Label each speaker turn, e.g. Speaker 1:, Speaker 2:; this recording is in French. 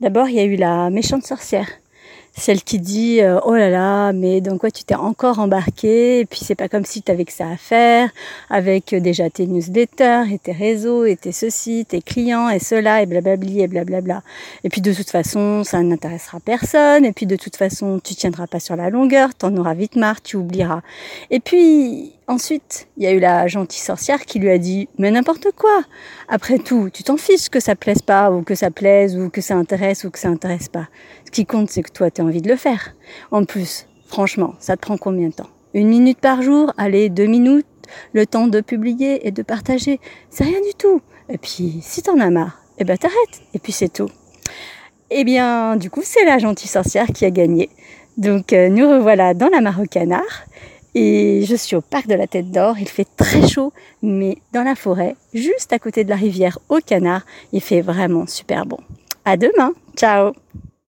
Speaker 1: D'abord, il y a eu la méchante sorcière. Celle qui dit euh, oh là là mais dans quoi tu t'es encore embarqué? Et puis c'est pas comme si tu que ça à faire avec euh, déjà tes newsletters et tes réseaux et tes ceci tes clients et cela et blablabli et blablabla. Et puis de toute façon ça n'intéressera personne. Et puis de toute façon tu tiendras pas sur la longueur t'en auras vite marre tu oublieras. Et puis Ensuite, il y a eu la gentille sorcière qui lui a dit Mais n'importe quoi Après tout, tu t'en fiches que ça plaise pas, ou que ça plaise, ou que ça intéresse, ou que ça intéresse pas. Ce qui compte, c'est que toi, tu envie de le faire. En plus, franchement, ça te prend combien de temps? Une minute par jour? Allez, deux minutes? Le temps de publier et de partager C'est rien du tout. Et puis, si t'en as marre, eh ben t'arrêtes. Et puis c'est tout. Eh bien, du coup, c'est la gentille sorcière qui a gagné. Donc, euh, nous revoilà dans la Marocanard. Et je suis au parc de la Tête d'Or. Il fait très chaud, mais dans la forêt, juste à côté de la rivière au Canard, il fait vraiment super bon. À demain. Ciao.